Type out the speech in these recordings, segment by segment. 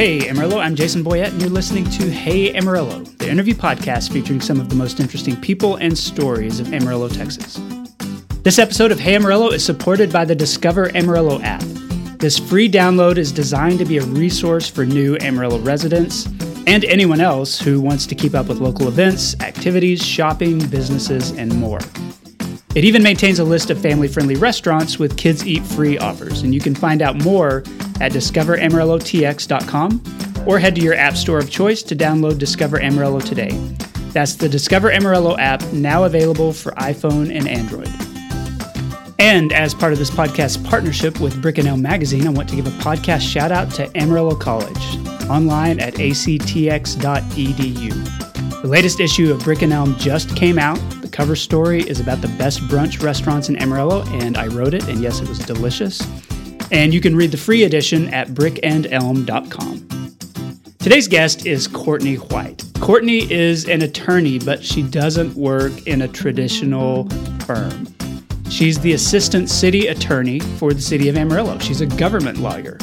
Hey Amarillo, I'm Jason Boyette, and you're listening to Hey Amarillo, the interview podcast featuring some of the most interesting people and stories of Amarillo, Texas. This episode of Hey Amarillo is supported by the Discover Amarillo app. This free download is designed to be a resource for new Amarillo residents and anyone else who wants to keep up with local events, activities, shopping, businesses, and more. It even maintains a list of family friendly restaurants with kids eat free offers, and you can find out more at discoveramarillotx.com or head to your app store of choice to download Discover Amarillo today. That's the Discover Amarillo app, now available for iPhone and Android. And as part of this podcast partnership with Brick and Elm Magazine, I want to give a podcast shout out to Amarillo College, online at actx.edu. The latest issue of Brick and Elm just came out. Cover story is about the best brunch restaurants in Amarillo, and I wrote it, and yes, it was delicious. And you can read the free edition at brickandelm.com. Today's guest is Courtney White. Courtney is an attorney, but she doesn't work in a traditional firm. She's the assistant city attorney for the city of Amarillo. She's a government lawyer.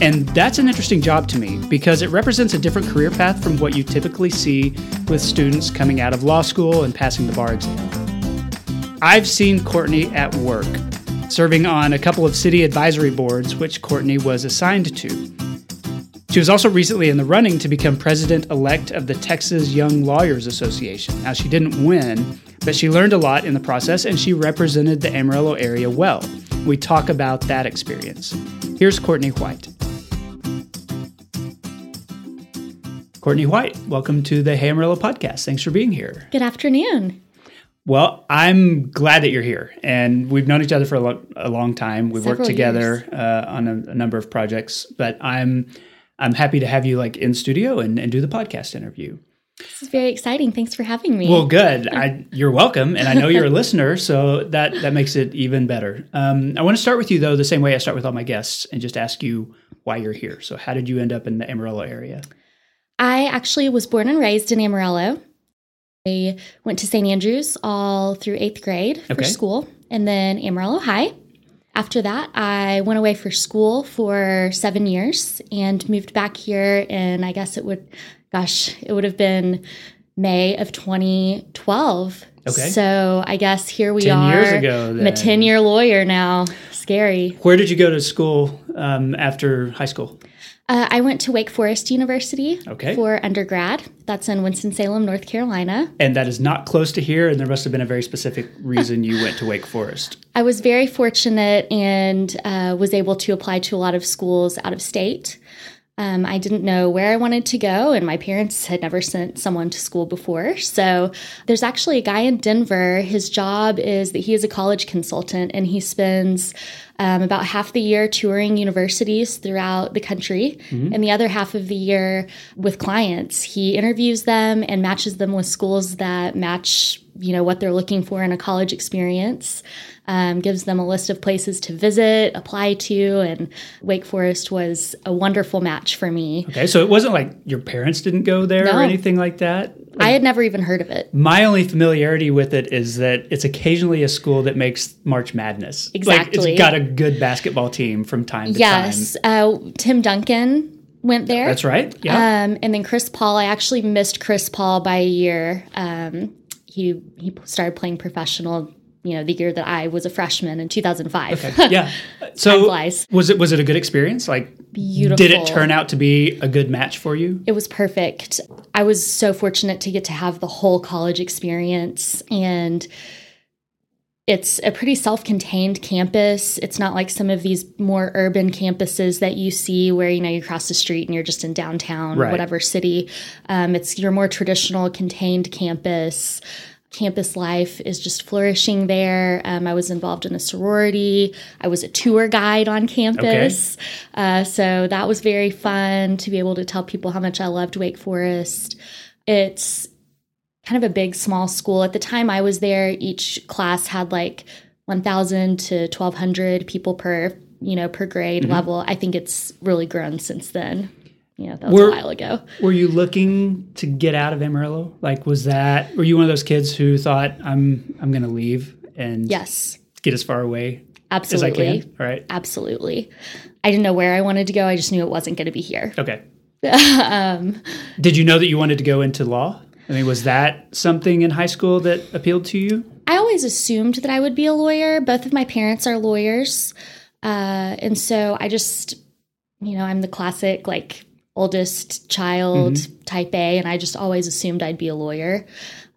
And that's an interesting job to me because it represents a different career path from what you typically see with students coming out of law school and passing the bar exam. I've seen Courtney at work, serving on a couple of city advisory boards, which Courtney was assigned to. She was also recently in the running to become president elect of the Texas Young Lawyers Association. Now, she didn't win, but she learned a lot in the process and she represented the Amarillo area well. We talk about that experience. Here's Courtney White. Courtney White, welcome to the Hey Amarillo podcast. Thanks for being here. Good afternoon. Well, I'm glad that you're here, and we've known each other for a, lo- a long time. We've Several worked together uh, on a, a number of projects, but I'm I'm happy to have you like in studio and, and do the podcast interview. This is very exciting. Thanks for having me. Well, good. I, you're welcome, and I know you're a listener, so that that makes it even better. Um, I want to start with you though, the same way I start with all my guests, and just ask you why you're here. So, how did you end up in the Amarillo area? I actually was born and raised in Amarillo. I went to St. Andrews all through eighth grade for Okay. school, and then Amarillo High. After that, I went away for school for seven years and moved back here. And I guess it would, gosh, it would have been May of 2012. Okay. So I guess here we 10 are. years ago, I'm a 10 year lawyer now. Scary. Where did you go to school um, after high school? Uh, I went to Wake Forest University Okay. for undergrad. That's in Winston-Salem, North Carolina. And that is not close to here, and there must have been a very specific reason you went to Wake Forest. I was very fortunate and uh, was able to apply to a lot of schools out of state. Um, I didn't know where I wanted to go, and my parents had never sent someone to school before. So there's actually a guy in Denver. His job is that he is a college consultant, and he spends um, about half the year touring universities throughout the country, and the other half of the year with clients. He interviews them and matches them with schools that match, you know, what they're looking for in a college experience um, gives them a list of places to visit, apply to, and Wake Forest was a wonderful match for me. Okay, so it wasn't like your parents didn't go there No. or anything like that. I had never even heard of it. My only familiarity with it is that it's occasionally a school that makes March Madness. Like Exactly. it's got a good basketball team from time to Yes, uh, Tim Duncan went there. That's right. Yeah. Um, and then Chris Paul, I actually missed Chris Paul by a year. Um, he he started playing professional, you know, the year that I was a freshman in 2005. okay. Yeah. So was it was it a good experience? Like Beautiful. did it turn out to be a good match for you? It was perfect. I was so fortunate to get to have the whole college experience and it's a pretty self-contained campus. It's not like some of these more urban campuses that you see where you know you cross the street and you're just in downtown Right. whatever city. Um, it's your more traditional contained campus. Campus life is just flourishing there. Um, I was involved in a sorority. I was a tour guide on campus. Uh, so that was very fun to be able to tell people how much I loved Wake Forest. It's kind of a big, small school. At the time I was there, each class had like 1,000 to 1,200 people per, you know, per grade level. I think it's really grown since then. You know, that was Were- a while ago. Were you looking to get out of Amarillo? Like was that were you one of those kids who thought I'm I'm going to leave and Yes, get as far away as I can? All right. Absolutely. I didn't know where I wanted to go. I just knew it wasn't going to be here. Okay. um, Did you know that you wanted to go into law? I mean, was that something in high school that appealed to you? I always assumed that I would be a lawyer. Both of my parents are lawyers. Uh, and so I just, you know, I'm the classic, like, oldest child mm-hmm. type A, and I just always assumed I'd be a lawyer.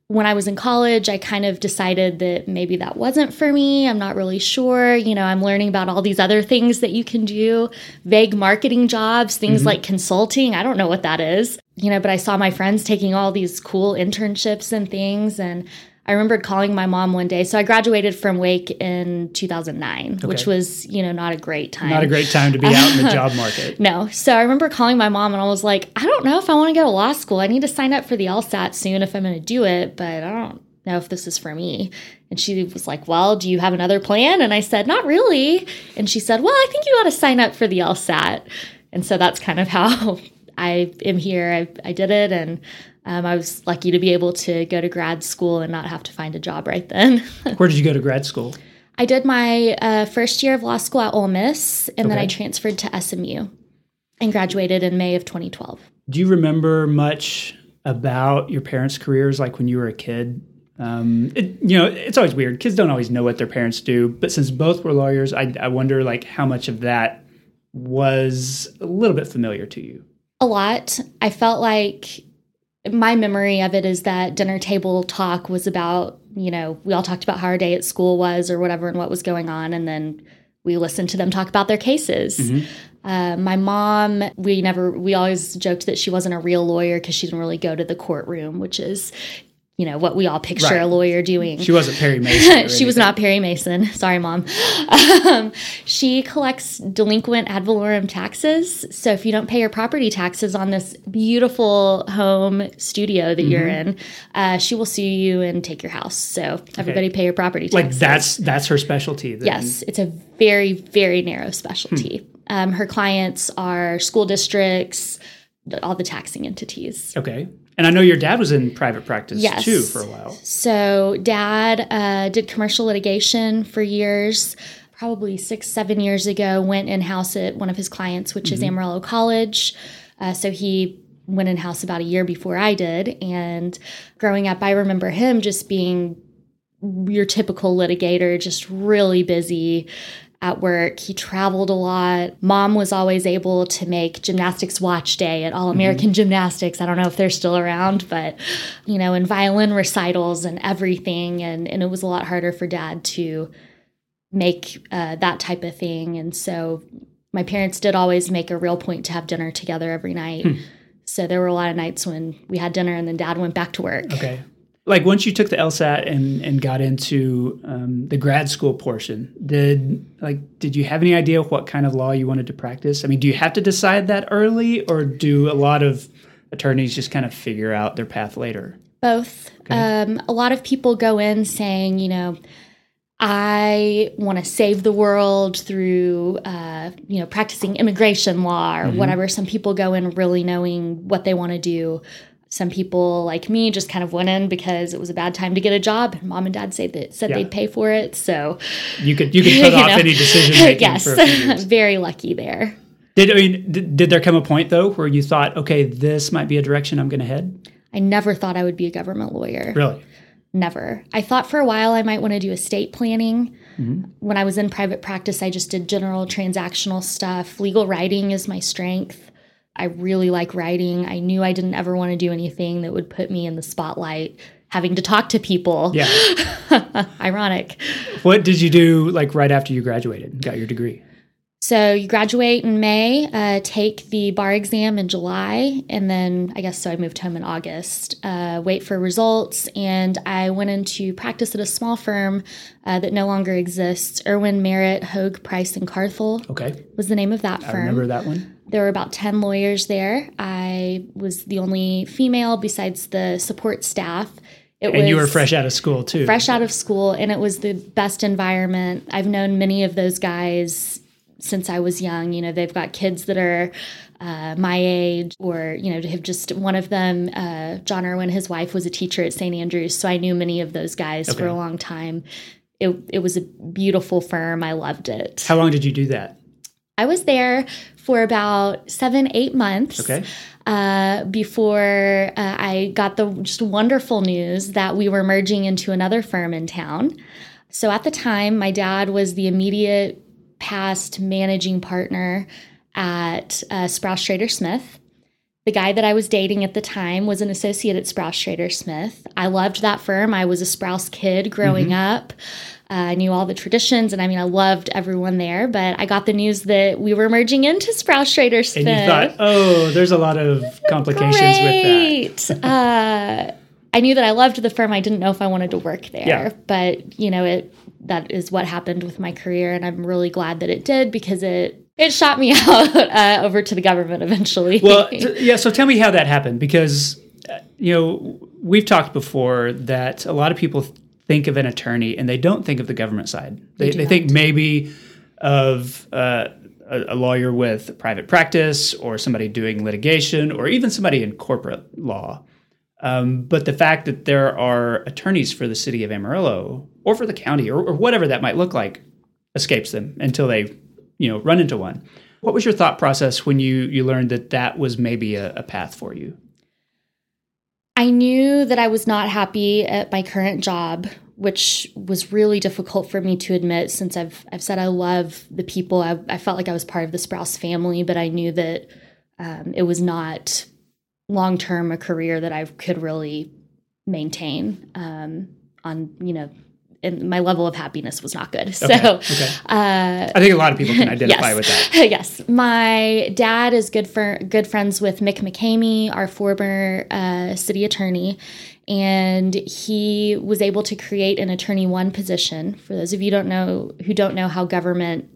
When I was in college, I kind of decided that maybe that wasn't for me. I'm not really sure. You know, I'm learning about all these other things that you can do, vague marketing jobs, things mm-hmm. like consulting. I don't know what that is. You know, but I saw my friends taking all these cool internships and things and I remembered calling my mom one day. So I graduated from Wake in 2009, which was, you know, not a great time. Not a great time to be out in the job market. No. So I remember calling my mom and I was like, I don't know if I want to go to law school. I need to sign up for the LSAT soon if I'm going to do it, but I don't know if this is for me. And she was like, Well, do you have another plan? And I said, Not really. And she said, Well, I think you ought to sign up for the LSAT. And so that's kind of how I am here. I, I did it and um, I was lucky to be able to go to grad school and not have to find a job right then. Where did you go to grad school? I did my uh, first year of law school at Ole Miss, and then I transferred to SMU and graduated in May of 2012. Do you remember much about your parents' careers, like when you were a kid? Um, it, you know, it's always weird. Kids don't always know what their parents do, but since both were lawyers, I, I wonder like how much of that was a little bit familiar to you. A lot. I felt like my memory of it is that dinner table talk was about, you know, we all talked about how our day at school was or whatever and what was going on. And then we listened to them talk about their cases. Uh, my mom, we never, we always joked that she wasn't a real lawyer because she didn't really go to the courtroom, which is, you know, what we all picture Right. a lawyer doing. She wasn't Perry Mason. she was not Perry Mason. Sorry, mom. Um, she collects delinquent ad valorem taxes. So if you don't pay your property taxes on this beautiful home studio that you're Mm-hmm. in, uh, she will sue you and take your house. So everybody pay your property taxes. like that's that's her specialty. Then. Yes, it's a very, very narrow specialty. Hmm. Um, her clients are school districts, all the taxing entities. Okay. And I know your dad was in private practice Yes. too for a while. So, dad uh, did commercial litigation for years. Probably six, seven years ago, went in house at one of his clients, which is Amarillo College. Uh, so, he went in house about a year before I did. And growing up, I remember him just being your typical litigator, just really busy at work. He traveled a lot. Mom was always able to make gymnastics watch day at All American Gymnastics. I don't know if they're still around, but you know, and violin recitals and everything. And and it was a lot harder for dad to make uh, that type of thing. And so my parents did always make a real point to have dinner together every night. So there were a lot of nights when we had dinner and then dad went back to work. Okay. Like once you took the LSAT and and got into um, the grad school portion, did like did you have any idea what kind of law you wanted to practice? I mean, do you have to decide that early, or do a lot of attorneys just kind of figure out their path later? Both. Um, a lot of people go in saying, you know, I want to save the world through, uh, you know, practicing immigration law or whatever. Some people go in really knowing what they want to do. Some people, like me, just kind of went in because it was a bad time to get a job. And mom and dad said that said Yeah. they'd pay for it. So You could you could put You off know. any decision making yes, for a few years. very lucky there. Did I mean did, did there come a point though where you thought, okay, this might be a direction I'm going to head? I never thought I would be a government lawyer. Really? Never. I thought for a while I might want to do estate planning. Mm-hmm. When I was in private practice, I just did general transactional stuff. Legal writing is my strength. I really like writing. I knew I didn't ever want to do anything that would put me in the spotlight, having to talk to people. Yeah. Ironic. what did you do like right after you graduated, and got your degree? So you graduate in May, uh, take the bar exam in July, and then I guess so I moved home in August. Uh, wait for results, and I went into practice at a small firm uh, that no longer exists. Irwin Merritt, Hogue, Price, and Carthel Okay. was the name of that firm. I remember that one. There were about 10 lawyers there. I was the only female besides the support staff. It And you were fresh out of school too. fresh out of school and it was the best environment i've known many of those guys since i was young you know they've got kids that are uh, my age or you know have just one of them uh, john irwin his wife was a teacher at st andrews so i knew many of those guys for a long time it, it was a beautiful firm i loved it How long did you do that? I was there for about seven, eight months. Okay. Uh, before uh, I got the just wonderful news that we were merging into another firm in town. So at the time, my dad was the immediate past managing partner at uh, Sprouse Shrader Smith. The guy that I was dating at the time was an associate at Sprouse Shrader Smith. I loved that firm. I was a Sprouse kid growing mm-hmm. up. Uh, I knew all the traditions, and I mean, I loved everyone there. But I got the news that we were merging into Sprouse Shrader Smith. And you thought, oh, there's a lot of complications Great. with that. uh, I knew that I loved the firm. I didn't know if I wanted to work there, yeah. but you know, it that is what happened with my career, and I'm really glad that it did because it it shot me out uh, over to the government eventually. well, t- yeah. So tell me how that happened because uh, you know we've talked before that a lot of people think of an attorney and they don't think of the government side. They, they, they think maybe of uh, a, a, lawyer with private practice or somebody doing litigation or even somebody in corporate law. Um, but the fact that there are attorneys for the city of Amarillo or for the county or, or whatever that might look like escapes them until they you know run into one. What was your thought process when you you learned that that was maybe a, a path for you? I knew that I was not happy at my current job, which was really difficult for me to admit since I've I've said I love the people. I, I felt like I was part of the Sprouse family, but I knew that um, it was not long term a career that I could really maintain um, on you know and my level of happiness was not good. So, okay. Uh, I think a lot of people can identify yes. with that. yes, my dad is good for good friends with Mick McKamie, our former uh, city attorney, and he was able to create an attorney one position. For those of you don't know who don't know how government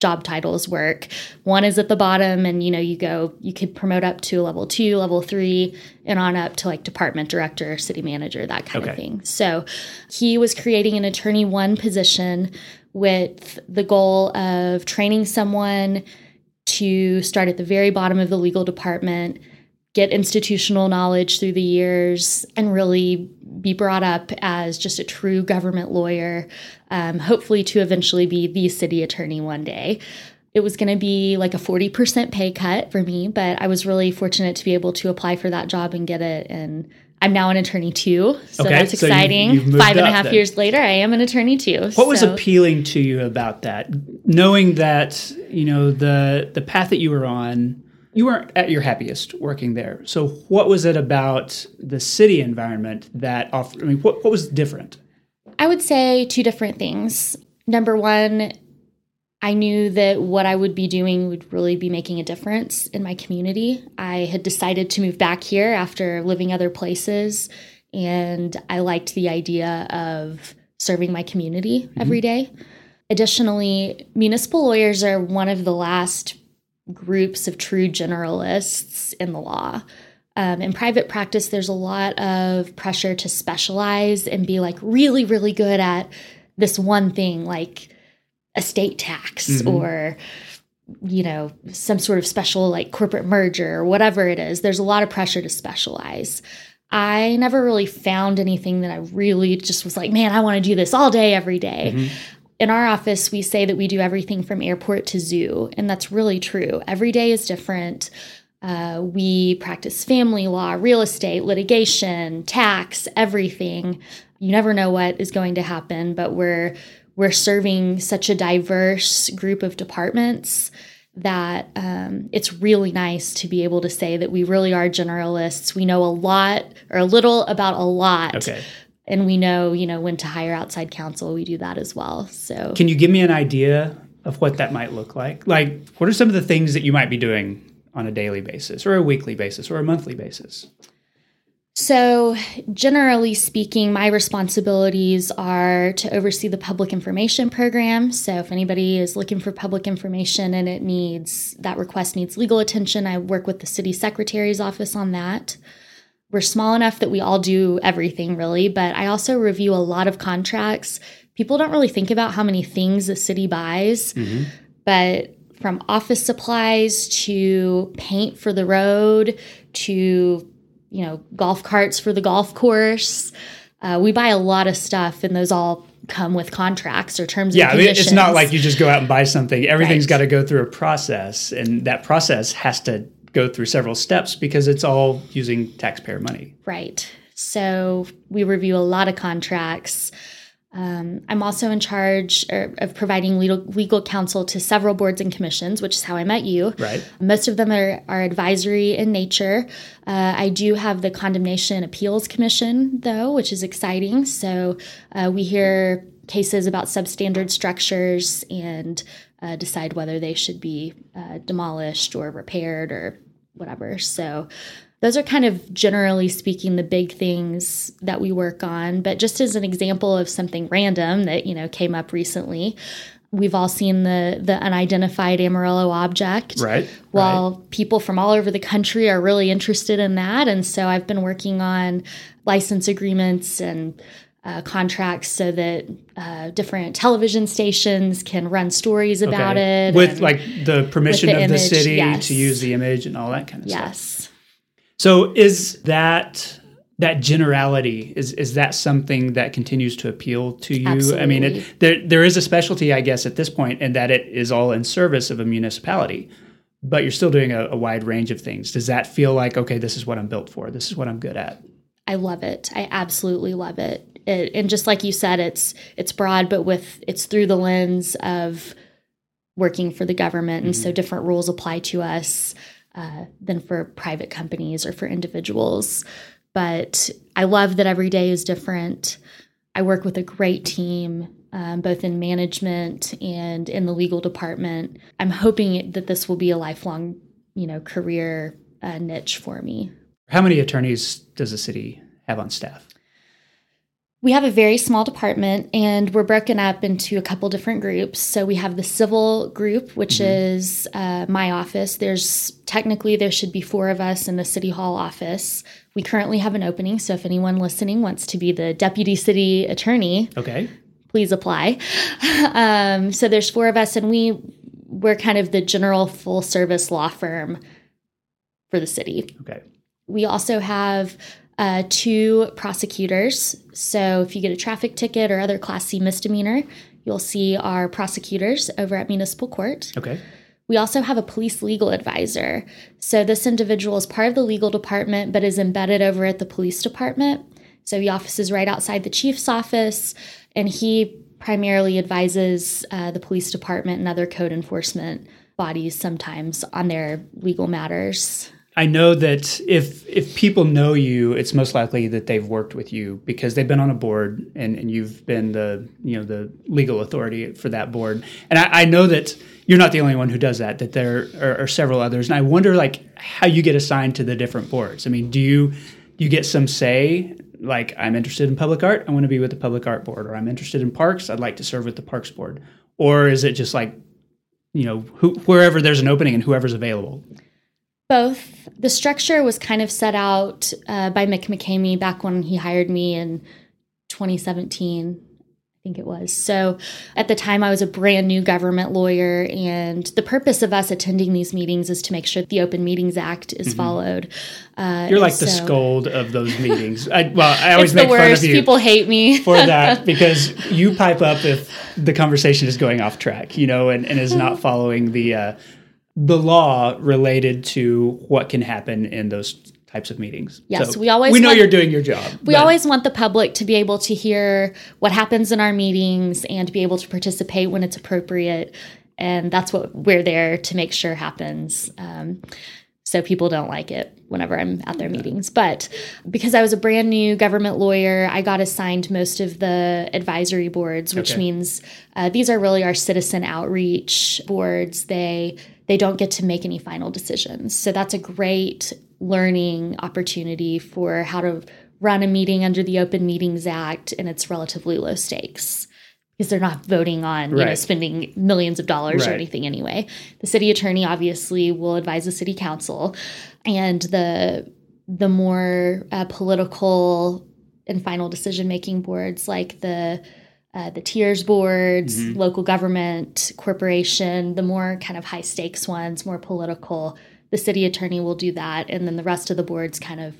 job titles work. One is at the bottom, and you know, you go, you could promote up to level two, level three, and on up to like department director, city manager, that kind okay. of thing. So he was creating an attorney one position with the goal of training someone to start at the very bottom of the legal department get institutional knowledge through the years and really be brought up as just a true government lawyer, um, hopefully to eventually be the city attorney one day. It was going to be like a 40% pay cut for me, but I was really fortunate to be able to apply for that job and get it. And I'm now an attorney too. So okay, that's exciting. So you've, you've Five and a half then. years later, I am an attorney too. What so. was appealing to you about that? Knowing that, you know, the the path that you were on you weren't at your happiest working there. So, what was it about the city environment that offered? I mean, what, what was different? I would say two different things. Number one, I knew that what I would be doing would really be making a difference in my community. I had decided to move back here after living other places, and I liked the idea of serving my community mm-hmm. every day. Additionally, municipal lawyers are one of the last groups of true generalists in the law. Um, in private practice, there's a lot of pressure to specialize and be like really, really good at this one thing, like estate tax mm-hmm. or you know some sort of special like corporate merger or whatever it is there's a lot of pressure to specialize i never really found anything that i really just was like man i want to do this all day every day. Mm-hmm in our office, we say that we do everything from airport to zoo, and that's really true. Every day is different. Uh, we practice family law, real estate, litigation, tax, everything. You never know what is going to happen, but we're we're serving such a diverse group of departments that um, it's really nice to be able to say that we really are generalists. We know a lot or a little about a lot. Okay and we know you know when to hire outside counsel we do that as well so can you give me an idea of what that might look like like what are some of the things that you might be doing on a daily basis or a weekly basis or a monthly basis so, generally speaking, my responsibilities are to oversee the public information program. So, if anybody is looking for public information and it needs that request needs legal attention, I work with the city secretary's office on that. We're small enough that we all do everything really, but I also review a lot of contracts. People don't really think about how many things the city buys, mm-hmm. but from office supplies to paint for the road to you know golf carts for the golf course uh, we buy a lot of stuff and those all come with contracts or terms yeah, and I mean, it's not like you just go out and buy something. Everything's Right. got to go through a process, and that process has to go through several steps because it's all using taxpayer money. Right. So we review a lot of contracts. Um, I'm also in charge er, of providing legal, legal counsel to several boards and commissions, which is how I met you. Right. Most of them are, are advisory in nature. Uh, I do have the Condemnation Appeals Commission, though, which is exciting. So uh, we hear cases about substandard structures and uh, decide whether they should be uh, demolished or repaired or whatever. So those are kind of generally speaking the big things that we work on. But just as an example of something random that you know came up recently, we've all seen the the unidentified Amarillo object. Right. Well, people from all over the country are really interested in that, and so I've been working on license agreements and. Uh, contracts so that uh, different television stations can run stories about Okay. it with like the permission the of the city yes. to use the image and all that kind of stuff. yes So is that that generality is is that something that continues to appeal to you? I mean, it, there there is a specialty, I guess, at this point, in that it is all in service of a municipality, but you're still doing a, a wide range of things. Does that feel like okay, this is what I'm built for? This is what I'm good at. I love it. I absolutely love it. It. And just like you said, it's it's broad, but with it's through the lens of working for the government, and so different rules apply to us uh, than for private companies or for individuals. But I love that every day is different. I work with a great team, um, both in management and in the legal department. I'm hoping that this will be a lifelong, you know, career uh, niche for me. How many attorneys does the city have on staff? We have a very small department and we're broken up into a couple different groups. So we have the civil group, which is uh, my office. There's technically there should be four of us in the city hall office. We currently have an opening. So if anyone listening wants to be the deputy city attorney, Okay, please apply. um, so there's four of us and we we're kind of the general full service law firm for the city. okay, We also have uh, two prosecutors. So if you get a traffic ticket or other Class C misdemeanor, you'll see our prosecutors over at Municipal Court. okay, We also have a police legal advisor. So this individual is part of the legal department, but is embedded over at the police department. So he offices right outside the chief's office, and he primarily advises uh, the police department and other code enforcement bodies sometimes on their legal matters. I know that if if people know you, it's most likely that they've worked with you because they've been on a board and, and you've been the you know the legal authority for that board. And I, I know that you're not the only one who does that. That there are, are several others. And I wonder like how you get assigned to the different boards. I mean, do you do you get some say? Like I'm interested in public art, I want to be with the public art board, or I'm interested in parks, I'd like to serve with the parks board, or is it just like you know who, wherever there's an opening and whoever's available? Both. The structure was kind of set out uh, by Mick McKamie back when he hired me in 2017, I think it was. So at the time, I was a brand new government lawyer, and the purpose of us attending these meetings is to make sure the Open Meetings Act is followed. Uh, Mm-hmm. You're like the scold of those meetings. I, well, I always It's the make fun of you People hate me. for that because you pipe up if the conversation is going off track, you know, and, and is not following the uh, the law related to what can happen in those types of meetings. Yes, we always we know want- you're doing your job. We but- always want the public to be able to hear what happens in our meetings and be able to participate when it's appropriate. And that's what we're there to make sure happens. Um, so people don't like it whenever I'm at their meetings. But because I was a brand new government lawyer, I got assigned most of the advisory boards, which Okay. means uh, these are really our citizen outreach boards. They they don't get to make any final decisions. So that's a great learning opportunity for how to run a meeting under the Open Meetings Act, and it's relatively low stakes because they're not voting on you know spending millions of dollars or anything anyway. The city attorney obviously will advise the city council, and the the more uh, political and final decision making boards like the uh, the TIRZ boards, Mm-hmm. local government, corporation, the more kind of high stakes ones, more political. The city attorney will do that, and then the rest of the boards kind of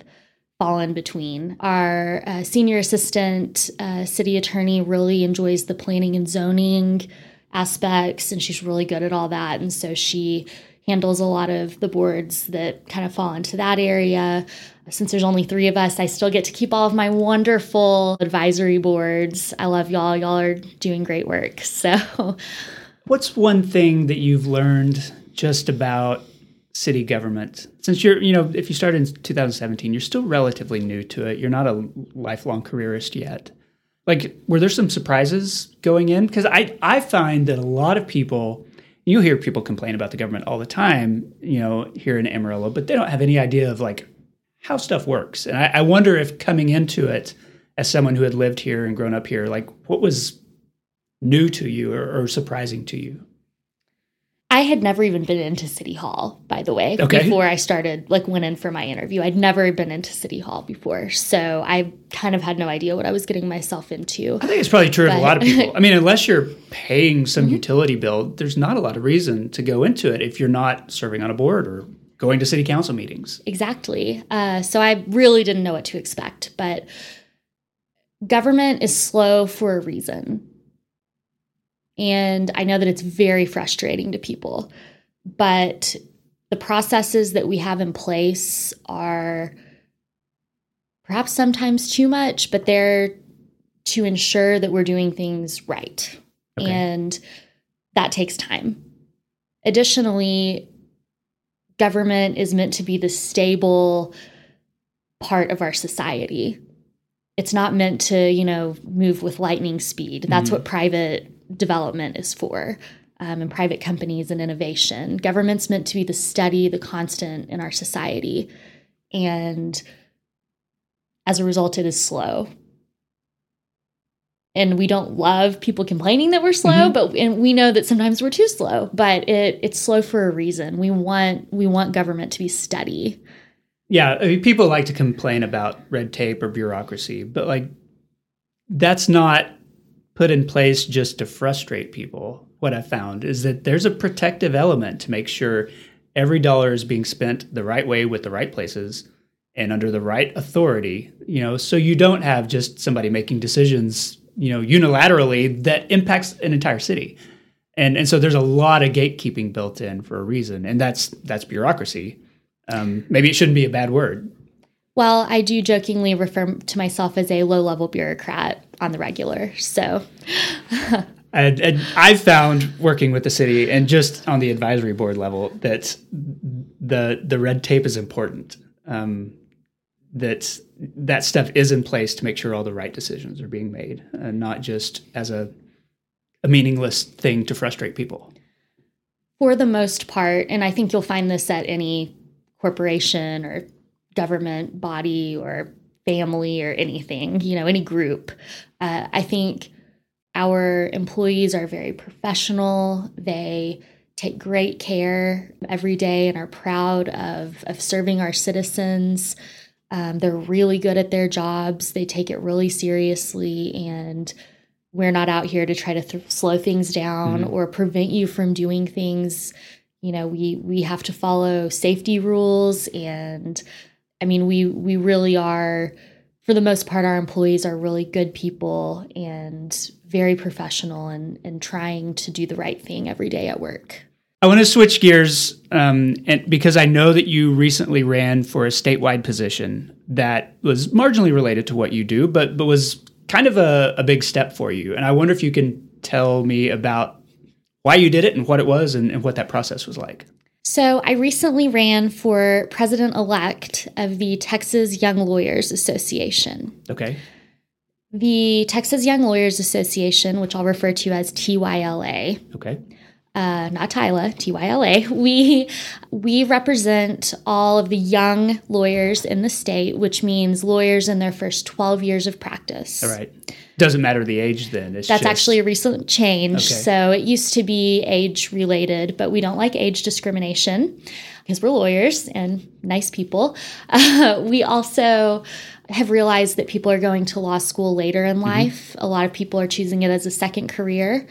fall in between. Our uh, senior assistant uh, city attorney really enjoys the planning and zoning aspects, and she's really good at all that. And so she handles a lot of the boards that kind of fall into that area. Since there's only three of us, I still get to keep all of my wonderful advisory boards. I love y'all. Y'all are doing great work. So, what's one thing that you've learned just about city government since you're you know if you started in 2017 you're still relatively new to it you're not a lifelong careerist yet like were there some surprises going in because i i find that a lot of people you hear people complain about the government all the time you know here in amarillo but they don't have any idea of like how stuff works. And i, I wonder if coming into it as someone who had lived here and grown up here like what was new to you or, or surprising to you I had never even been into City Hall, by the way, okay. before I started, like, went in for my interview. I'd never been into City Hall before. So I kind of had no idea what I was getting myself into. I think it's probably true but, of a lot of people. I mean, unless you're paying some mm-hmm. utility bill, there's not a lot of reason to go into it if you're not serving on a board or going to city council meetings. Exactly. Uh, so I really didn't know what to expect. But government is slow for a reason and I know that it's very frustrating to people, but the processes that we have in place are perhaps sometimes too much, but they're to ensure that we're doing things right. Okay. And that takes time. Additionally, government is meant to be the stable part of our society. It's not meant to, you know, move with lightning speed. That's mm-hmm. what private development is for. Um, and private companies and innovation. Government's meant to be the steady, the constant in our society. And as a result, it is slow. And we don't love people complaining that we're slow, mm-hmm. but and we know that sometimes we're too slow. But it it's slow for a reason. We want we want government to be steady. Yeah, I mean, people like to complain about red tape or bureaucracy, but like that's not put in place just to frustrate people, what I found is that there's a protective element to make sure every dollar is being spent the right way with the right places and under the right authority, you know, so you don't have just somebody making decisions, you know, unilaterally that impacts an entire city. And and so there's a lot of gatekeeping built in for a reason, and that's that's bureaucracy. Um, maybe it shouldn't be a bad word. Well, I do jokingly refer to myself as a low level bureaucrat on the regular. So. and, and I've found working with the city and just on the advisory board level that the the red tape is important. Um, that that stuff is in place to make sure all the right decisions are being made, and not just as a a meaningless thing to frustrate people. For the most part, and I think you'll find this at any corporation or government body or family or anything, you know, any group. Uh, I think our employees are very professional. They take great care every day and are proud of, of serving our citizens. Um, they're really good at their jobs. They take it really seriously, and we're not out here to try to th- slow things down mm-hmm. or prevent you from doing things. You know, we we have to follow safety rules and I mean, we we really are for the most part our employees are really good people and very professional and and trying to do the right thing every day at work. I want to switch gears um, and because I know that you recently ran for a statewide position that was marginally related to what you do, but but was kind of a, a big step for you. And I wonder if you can tell me about why you did it and what it was and, and what that process was like. So, I recently ran for president elect of the Texas Young Lawyers Association. Okay. The Texas Young Lawyers Association, which I'll refer to as TYLA. Okay. Uh, not Tyla, TYLA. We we represent all of the young lawyers in the state, which means lawyers in their first 12 years of practice. All right. Doesn't matter the age then. It's That's just... actually a recent change. Okay. So it used to be age related, but we don't like age discrimination because we're lawyers and nice people. Uh, we also have realized that people are going to law school later in mm-hmm. life. Mm-hmm. A lot of people are choosing it as a second career,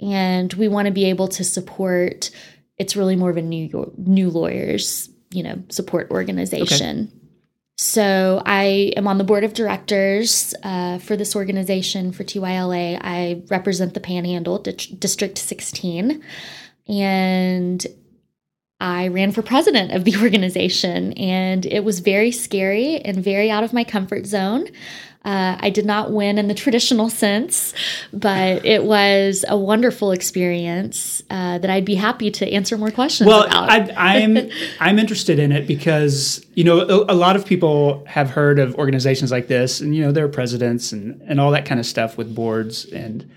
and we want to be able to support. It's really more of a new new lawyers, you know, support organization. Okay. So I am on the board of directors uh, for this organization for TYLA. I represent the Panhandle, District 16, and I ran for president of the organization. And it was very scary and very out of my comfort zone. Uh, I did not win in the traditional sense, but it was a wonderful experience uh, that I'd be happy to answer more questions well, about. I, I'm I'm interested in it because you know a, a, lot of people have heard of organizations like this, and you know there are presidents and and all that kind of stuff with boards, and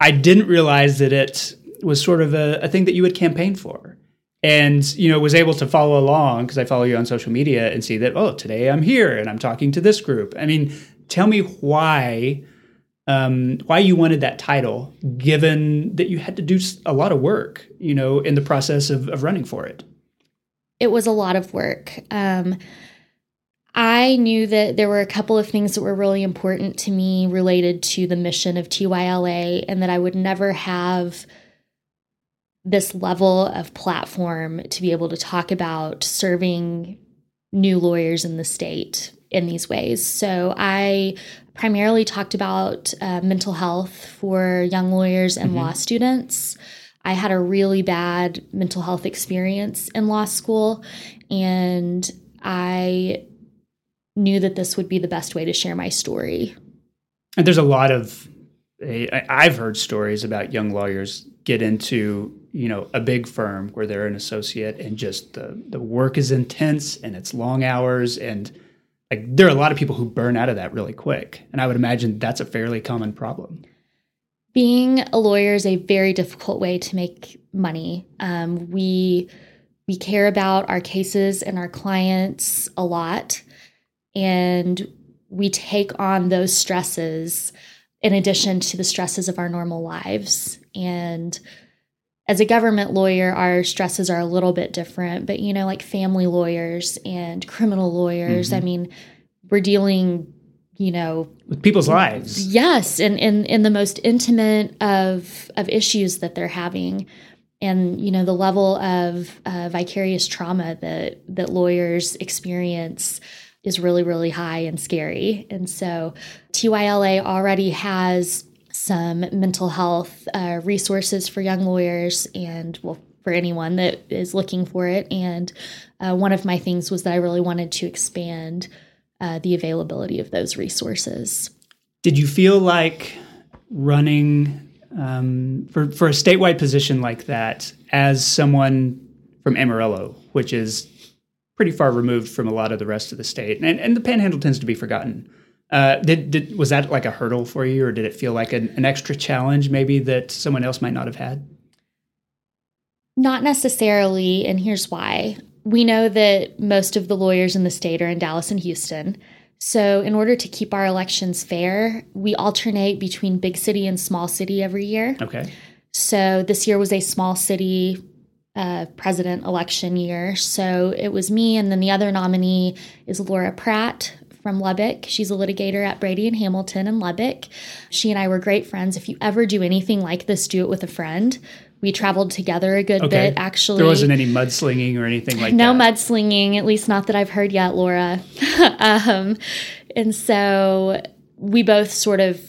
I didn't realize that it was sort of a, a thing that you would campaign for and you know was able to follow along because i follow you on social media and see that oh today i'm here and i'm talking to this group i mean tell me why um, why you wanted that title, given that you had to do a lot of work, you know, in the process of, of running for it. It was a lot of work. Um, I knew that there were a couple of things that were really important to me related to the mission of TYLA, and that I would never have this level of platform to be able to talk about serving new lawyers in the state in these ways. So I primarily talked about uh, mental health for young lawyers and mm-hmm. law students. I had a really bad mental health experience in law school, and I knew that this would be the best way to share my story. And there's a lot of I've heard stories about young lawyers get into you know a big firm where they're an associate and just the the work is intense and it's long hours and like there are a lot of people who burn out of that really quick. And i would imagine that's a fairly common problem. Being a lawyer is a very difficult way to make money. Um, we we care about our cases and our clients a lot. And we take on those stresses in addition to the stresses of our normal lives and as a government lawyer, our stresses are a little bit different, but you know, like family lawyers and criminal lawyers, mm-hmm. I mean, we're dealing, you know, with people's lives. Yes, and in in the most intimate of of issues that they're having. And you know the level of uh, vicarious trauma that that lawyers experience is really really high and scary. And so TYLA already has some mental health uh, resources for young lawyers and well for anyone that is looking for it and uh, one of my things was that i really wanted to expand uh, the availability of those resources did you feel like running um, for, for a statewide position like that as someone from amarillo which is pretty far removed from a lot of the rest of the state and, and the panhandle tends to be forgotten uh, did, did was that like a hurdle for you, or did it feel like an, an extra challenge maybe that someone else might not have had? Not necessarily, and here's why. We know that most of the lawyers in the state are in Dallas and Houston. So, in order to keep our elections fair, we alternate between big city and small city every year. Okay. So, this year was a small city uh, president election year. So, it was me, and then the other nominee is Laura Pratt, from Lubbock. She's a litigator at Brady and Hamilton in Lubbock. She and I were great friends. If you ever do anything like this, do it with a friend. We traveled together a good okay. bit, actually. There wasn't any mudslinging or anything like no that. No mudslinging, at least not that I've heard yet, Laura. um, and so we both sort of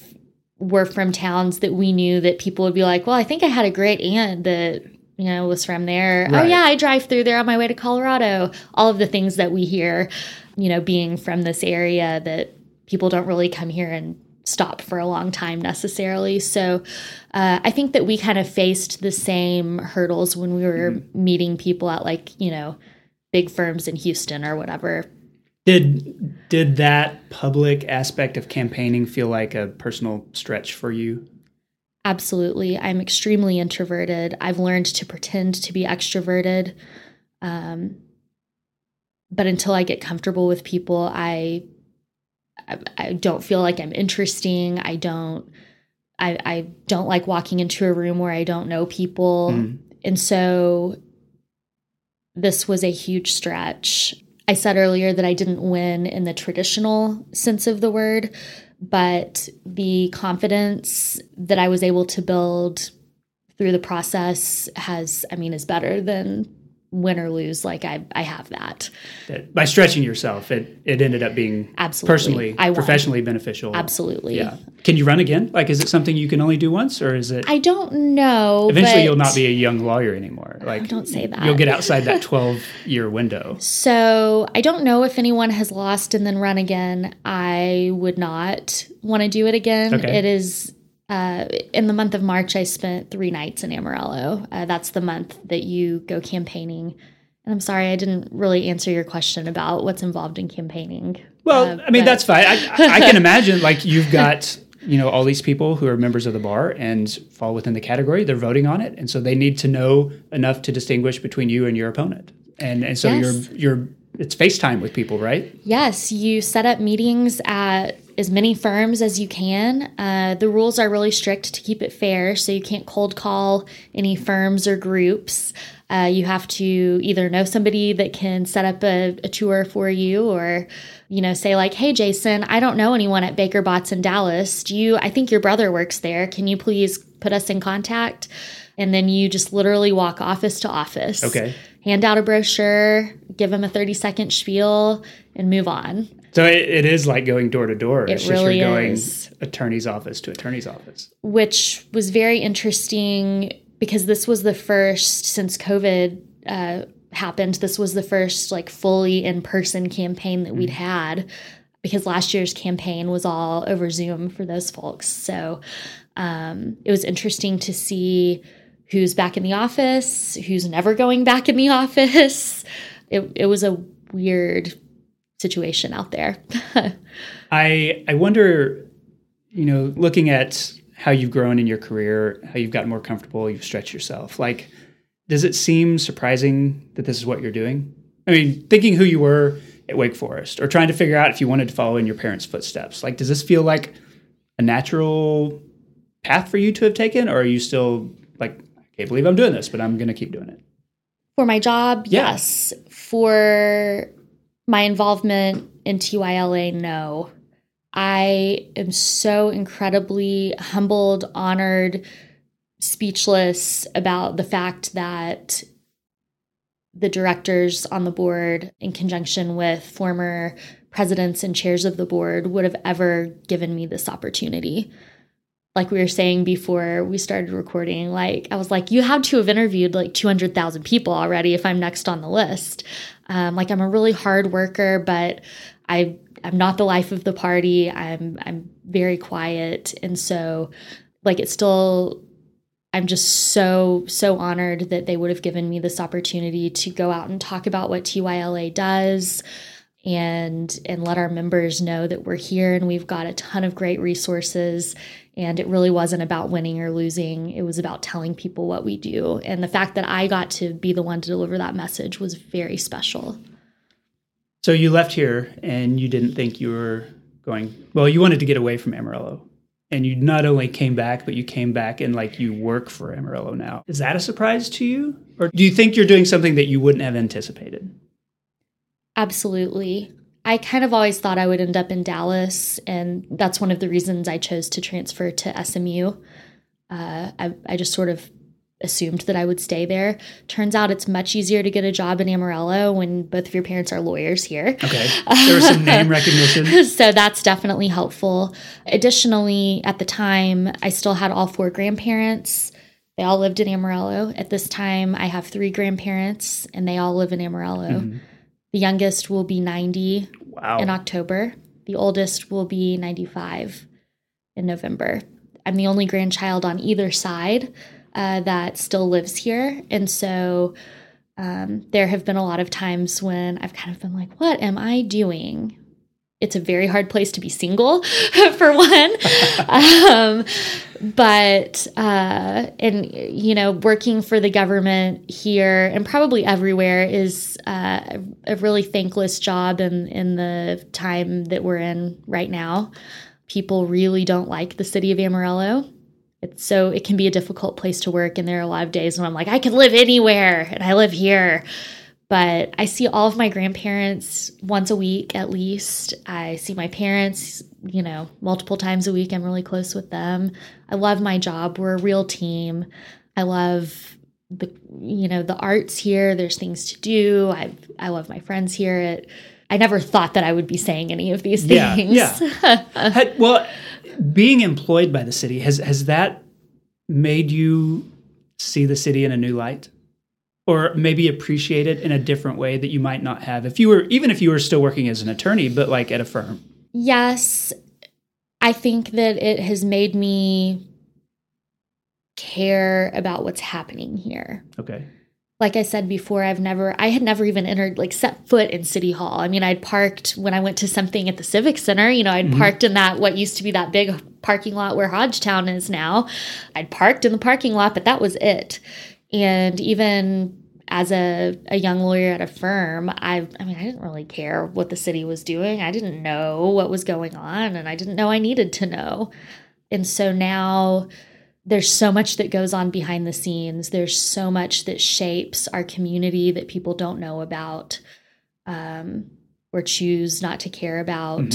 were from towns that we knew that people would be like, well, I think I had a great aunt that you know, was from there. Oh, right. Oh, yeah, I drive through there on my way to Colorado. All of the things that we hear you know, being from this area that people don't really come here and stop for a long time necessarily. So uh, I think that we kind of faced the same hurdles when we were mm-hmm. meeting people at like, you know, big firms in Houston or whatever. Did did that public aspect of campaigning feel like a personal stretch for you? Absolutely. I'm extremely introverted. I've learned to pretend to be extroverted. Um, but until I get comfortable with people, I I don't feel like I'm interesting. I don't I, I don't like walking into a room where I don't know people. Mm. And so this was a huge stretch. I said earlier that I didn't win in the traditional sense of the word, but the confidence that I was able to build through the process has, I mean, is better than win or lose, like I, I have that. that by stretching yourself, it, it ended up being Absolutely. personally, I won. professionally beneficial. Absolutely. Yeah. Can you run again? Like, is it something you can only do once, or is it I don't know. eventually you'll not be a young lawyer anymore? Oh, like, don't say that. You'll get outside that twelve year window. So I don't know if anyone has lost and then run again. I would not want to do it again. Okay. It is uh, in the month of March. I spent three nights in Amarillo. Uh, that's the month that you go campaigning. And I'm sorry, I didn't really answer your question about what's involved in campaigning. Well, Uh, I mean, but- that's fine. I, I can imagine like you've got you know all these people who are members of the bar and fall within the category. They're voting on it, and so they need to know enough to distinguish between you and your opponent. And and so Yes. you're you're it's FaceTime with people, right? Yes, you set up meetings at as many firms as you can. Uh, the rules are really strict to keep it fair, so you can't cold call any firms or groups. Uh, you have to either know somebody that can set up a, a tour for you, or you know, say like, "Hey, Jason, I don't know anyone at Baker Botts in Dallas. Do you? I think your brother works there. Can you please put us in contact?" And then you just literally walk office to office Okay. hand out a brochure, give them a 30 second spiel, and move on. So it, it is like going door to door. It's just really you're going is. attorney's office to attorney's office. Which was very interesting because this was the first since COVID uh, happened. This was the first like fully in person campaign that we'd had because last year's campaign was all over Zoom for those folks. So um, it was interesting to see who's back in the office, who's never going back in the office. It, it was a weird situation out there. I I wonder, you know, looking at how you've grown in your career, how you've gotten more comfortable, you've stretched yourself. Like, does it seem surprising that this is what you're doing? I mean, thinking who you were at Wake Forest, or trying to figure out if you wanted to follow in your parents' footsteps. Like, does this feel like a natural path for you to have taken, or are you still like, I can't believe I'm doing this, but I'm going to keep doing it? For my job, Yeah. yes. For my involvement in TYLA, no. I am so incredibly humbled, honored, speechless about the fact that the directors on the board, in conjunction with former presidents and chairs of the board, would have ever given me this opportunity like we were saying before we started recording, like I was like, you had to have interviewed like 200,000 people already if I'm next on the list. Um, like I'm a really hard worker, but I I'm not the life of the party. I'm I'm very quiet, and so like it's still. I'm just so so honored that they would have given me this opportunity to go out and talk about what TYLA does and and let our members know that we're here and we've got a ton of great resources and it really wasn't about winning or losing it was about telling people what we do and the fact that i got to be the one to deliver that message was very special So you left here and you didn't think you were going, well, you wanted to get away from Amarillo. And you not only came back, but you came back and like you work for Amarillo now. Is that a surprise to you? Or do you think you're doing something that you wouldn't have anticipated? Absolutely i kind of always thought i would end up in dallas and that's one of the reasons i chose to transfer to smu uh, I, I just sort of assumed that I would stay there. Turns out it's much easier to get a job in Amarillo when both of your parents are lawyers here. Okay. There was some name recognition. so that's definitely helpful. Additionally, at the time, I still had all four grandparents. They all lived in Amarillo. At this time, I have three grandparents, and they all live in Amarillo. The youngest will be 90 Wow. in October, the oldest will be 95 in November. I'm the only grandchild on either side uh, that still lives here. And so um, there have been a lot of times when I've kind of been like, what am I doing? It's a very hard place to be single, for one. um, but, uh, and, you know, working for the government here and probably everywhere is uh, a really thankless job in, in the time that we're in right now. People really don't like the city of Amarillo. It's so it can be a difficult place to work, and there are a lot of days when I'm like, I could live anywhere, and I live here. But I see all of my grandparents once a week at least. I see my parents, you know, multiple times a week. I'm really close with them. I love my job. We're a real team. I love the you know the arts here. There's things to do. I I love my friends here. It, I never thought that I would be saying any of these Yeah, things. yeah. Had- well, being employed by the city has has that made you see the city in a new light, or maybe appreciate it in a different way that you might not have if you were even if you were still working as an attorney, but like at a firm. yes, I think that it has made me care about what's happening here. Okay. like I said before, I've never, I had never even entered, like set foot in City Hall. I mean, I'd parked when I went to something at the Civic Center, you know, I'd mm-hmm. parked in that, what used to be that big parking lot where Hodgetown is now. I'd parked in the parking lot, but that was it. And even as a, a young lawyer at a firm, I, I mean, I didn't really care what the city was doing. I didn't know what was going on, and I didn't know I needed to know. And so now, there's so much that goes on behind the scenes. There's so much that shapes our community that people don't know about um, or choose not to care about.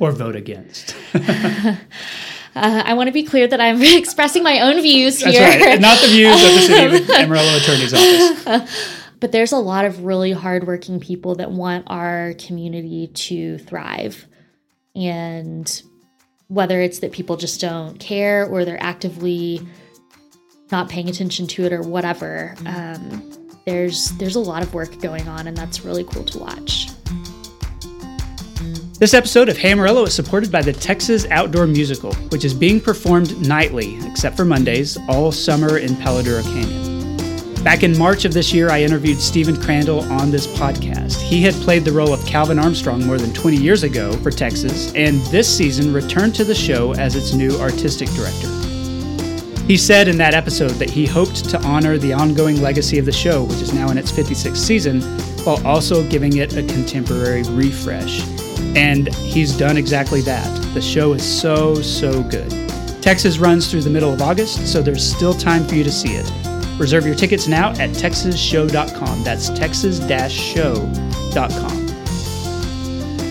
Or vote against. Uh, I want to be clear that I'm expressing my own views That's here. right. Not the views of the city of Amarillo Attorney's Office. but there's a lot of really hardworking people that want our community to thrive. And whether it's that people just don't care or they're actively not paying attention to it or whatever, um, there's there's a lot of work going on, and that's really cool to watch. This episode of Hey Amarillo is supported by the Texas Outdoor Musical, which is being performed nightly, except for Mondays, all summer in Palo Duro Canyon. Back in March of this year, I interviewed Stephen Crandall on this podcast. He had played the role of Calvin Armstrong more than 20 years ago for Texas, and this season returned to the show as its new artistic director. He said in that episode that he hoped to honor the ongoing legacy of the show, which is now in its 56th season, while also giving it a contemporary refresh. And he's done exactly that. The show is so, so good. Texas runs through the middle of August, so there's still time for you to see it. Reserve your tickets now at texasshow.com. That's texas-show.com.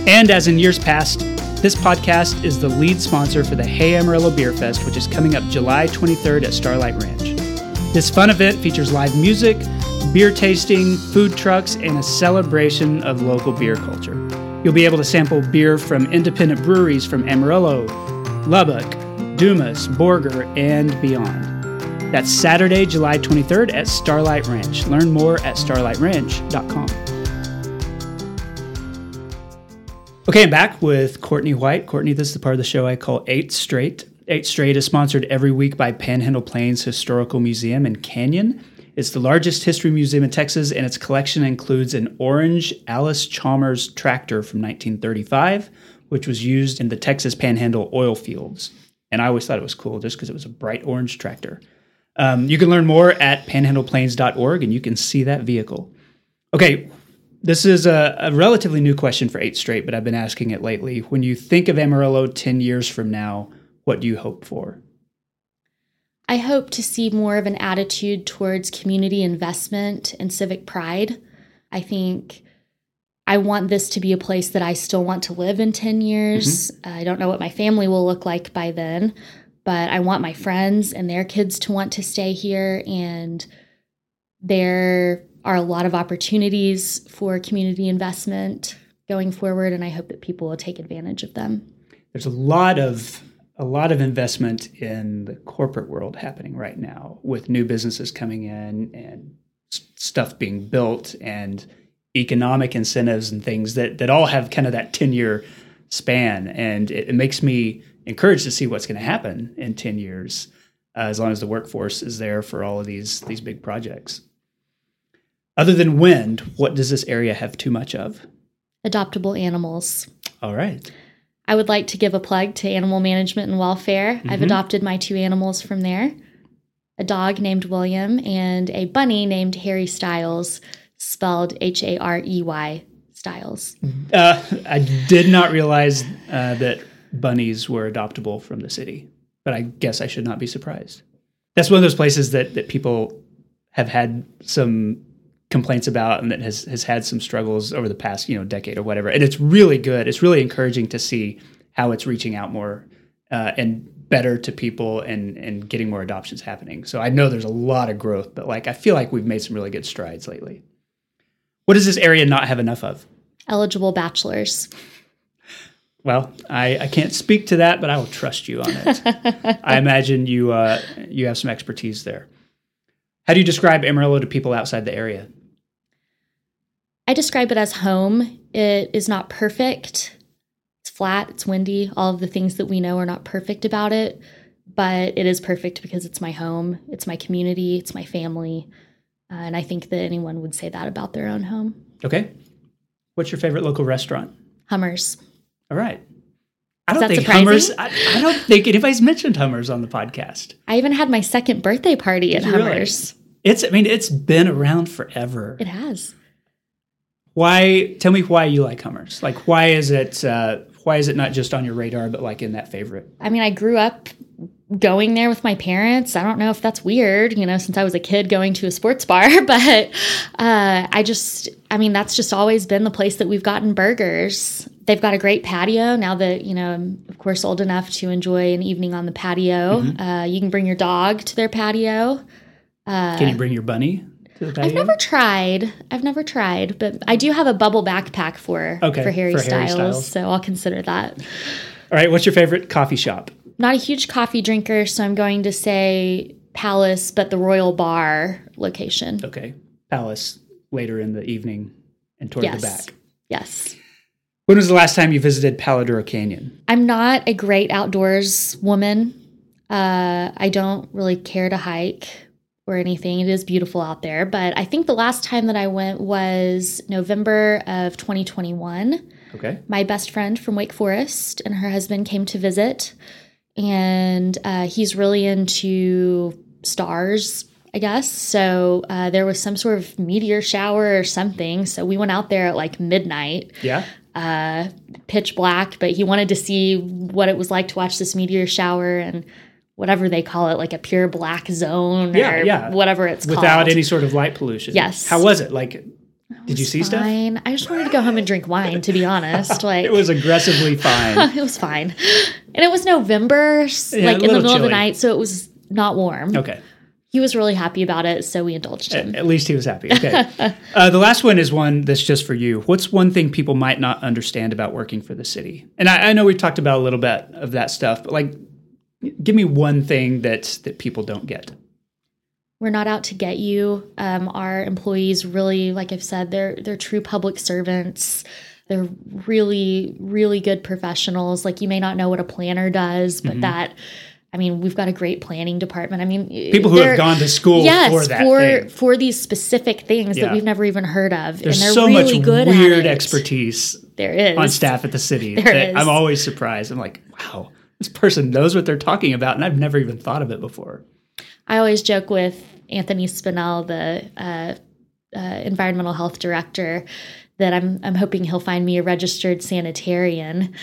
And as in years past, this podcast is the lead sponsor for the Hey Amarillo Beer Fest, which is coming up July 23rd at Starlight Ranch. This fun event features live music, beer tasting, food trucks, and a celebration of local beer culture. You'll be able to sample beer from independent breweries from Amarillo, Lubbock, Dumas, Borger, and beyond. That's Saturday, July 23rd at Starlight Ranch. Learn more at starlightranch.com. Okay, I'm back with Courtney White. Courtney, this is the part of the show I call Eight Straight. Eight Straight is sponsored every week by Panhandle Plains Historical Museum in Canyon. It's the largest history museum in Texas, and its collection includes an orange Allis-Chalmers tractor from 1935, which was used in the Texas Panhandle oil fields. And I always thought it was cool just because it was a bright orange tractor. Um, you can learn more at panhandleplains.org, and you can see that vehicle. Okay, this is a, a relatively new question for Eight Straight, but I've been asking it lately. When you think of Amarillo 10 years from now, what do you hope for? I hope to see more of an attitude towards community investment and civic pride. I think I want this to be a place that I still want to live in 10 years. Mm-hmm. Uh, I don't know what my family will look like by then, but I want my friends and their kids to want to stay here. And there are a lot of opportunities for community investment going forward, and I hope that people will take advantage of them. There's a lot of a lot of investment in the corporate world happening right now with new businesses coming in and stuff being built and economic incentives and things that that all have kind of that 10 year span. And it, it makes me encouraged to see what's going to happen in 10 years uh, as long as the workforce is there for all of these these big projects. Other than wind what does this area have too much of? Adoptable animals. all right I would like to give a plug to Animal Management and Welfare. I've Mhm. adopted my two animals from there a dog named William and a bunny named Harry Styles, spelled H A R E Y Styles. Uh, I did not realize uh, that bunnies were adoptable from the city, but I guess I should not be surprised. That's one of those places that that people have had some complaints about and that has has had some struggles over the past you know decade or whatever. And it's really good. It's really encouraging to see how it's reaching out more uh, and better to people and and getting more adoptions happening. So I know there's a lot of growth, but like I feel like we've made some really good strides lately. What does this area not have enough of? Eligible bachelors. Well, I, I can't speak to that, but I will trust you on it. I imagine you uh, you have some expertise there. How do you describe Amarillo to people outside the area? I describe it as home. It is not perfect. It's flat, it's windy. All of the things that we know are not perfect about it, but it is perfect because it's my home, it's my community, it's my family. Uh, and I think that anyone would say that about their own home. Okay. What's your favorite local restaurant? Hummers. All right. I don't think surprising? Hummers. I, I don't think anybody's mentioned Hummers on the podcast. I even had my second birthday party at really? Hummers. It's. I mean, it's been around forever. It has. Why? Tell me why you like Hummers. Like, why is it? Uh, why is it not just on your radar, but like in that favorite? I mean, I grew up going there with my parents. I don't know if that's weird, you know, since I was a kid going to a sports bar, but uh, I just, I mean, that's just always been the place that we've gotten burgers. They've got a great patio now that, you know, I'm of course old enough to enjoy an evening on the patio. Uh, you can bring your dog to their patio. Can you bring your bunny to the patio? I've never tried. I've never tried, but I do have a bubble backpack for Okay, for Harry, for Harry Styles, Styles. so I'll consider that. All right. What's your favorite coffee shop? not a huge coffee drinker, so I'm going to say Palace, but the Royal Bar location. Okay. Palace later in the evening and toward yes. the back. Yes. When was the last time you visited Palo Duro Canyon? I'm not a great outdoors woman. Uh, I don't really care to hike or anything. It is beautiful out there, but I think the last time that I went was November of 2021. Okay. my best friend from Wake Forest and her husband came to visit, and uh, he's really into stars, I guess. So uh, there was some sort of meteor shower or something. So we went out there at like midnight, Yeah. uh, pitch black, but he wanted to see what it was like to watch this meteor shower and whatever they call it, like a pure black zone Yeah, or yeah. whatever it's Without called. Without any sort of light pollution. Yes. How was it? Like, did you see stuff? Fine. I just wanted to go home and drink wine, to be honest. Like It was aggressively fine. it was fine. And it was November, Yeah, like in the middle of the night, so it was not warm. Okay. He was really happy about it, so we indulged him. At least he was happy. Okay. uh, the last one is one that's just for you. What's one thing people might not understand about working for the city? And I, I know we've talked about a little bit of that stuff, but like, give me one thing that that people don't get. We're not out to get you. Um, our employees really, like I've said, they're they're true public servants. They're really, really good professionals. Like you may not know what a planner does, Mm-hmm. but that, I mean, we've got a great planning department. I mean, People who have gone to school yes, for that for thing. for these specific things Yeah. that we've never even heard of, There's and they're so really much good weird at it. expertise There is on staff at the city There that is. I'm always surprised. I'm like, wow, this person knows what they're talking about, and I've never even thought of it before. I always joke with Anthony Spinell, the uh, uh, environmental health director, that I'm I'm hoping he'll find me a registered sanitarian.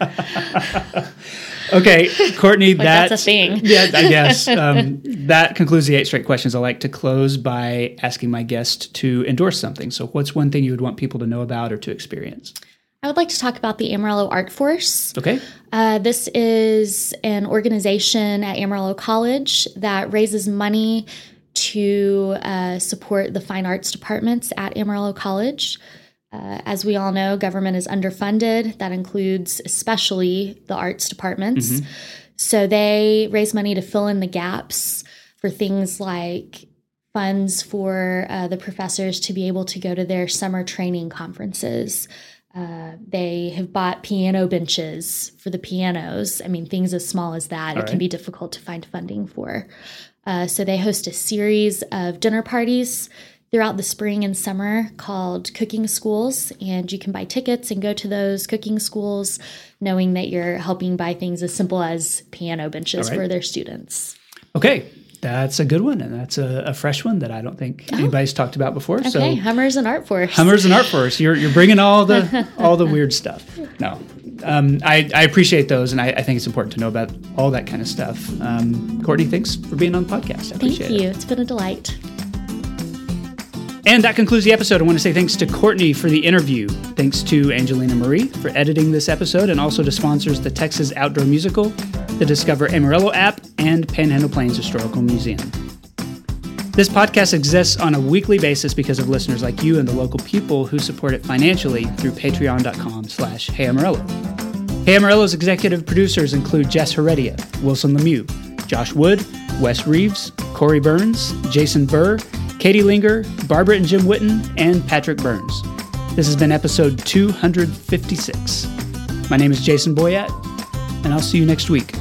Okay, Courtney, that, that's a thing. Yeah, I guess um, that concludes the eight straight questions. I like to close by asking my guest to endorse something. So, what's one thing you would want people to know about or to experience? I would like to talk about the Amarillo Art Force. Okay, Uh, this is an organization at Amarillo College that raises money to uh, support the fine arts departments at Amarillo College. Uh, as we all know, government is underfunded. That includes especially the arts departments. So they raise money to fill in the gaps for things like funds for uh, the professors to be able to go to their summer training conferences. Uh, they have bought piano benches for the pianos. I mean, things as small as that, it right. can be difficult to find funding for. Uh, so they host a series of dinner parties throughout the spring and summer called cooking schools. And you can buy tickets and go to those cooking schools knowing that you're helping buy things as simple as piano benches All right. for their students. okay, that's a good one, and that's a, a fresh one that I don't think anybody's talked about before. Okay, So, Hummers and Art Force. Hummers and Art Force, you're you're bringing all the all the weird stuff. No, um, I, I appreciate those, and I, I think it's important to know about all that kind of stuff. Um, Courtney, thanks for being on the podcast. I Thank appreciate it. you. It's been a delight. And that concludes the episode. I want to say thanks to Courtney for the interview. Thanks to Angelina Marie for editing this episode and also to sponsors the Texas Outdoor Musical the Discover Amarillo app, and Panhandle Plains Historical Museum. This podcast exists on a weekly basis because of listeners like you and the local people who support it financially through patreon.com slash heyamarillo. Hey Amarillo's executive producers include Jess Heredia, Wilson Lemieux, Josh Wood, Wes Reeves, Corey Burns, Jason Burr, Katie Linger, Barbara and Jim Witten, and Patrick Burns. This has been episode 256. My name is Jason Boyett, and I'll see you next week.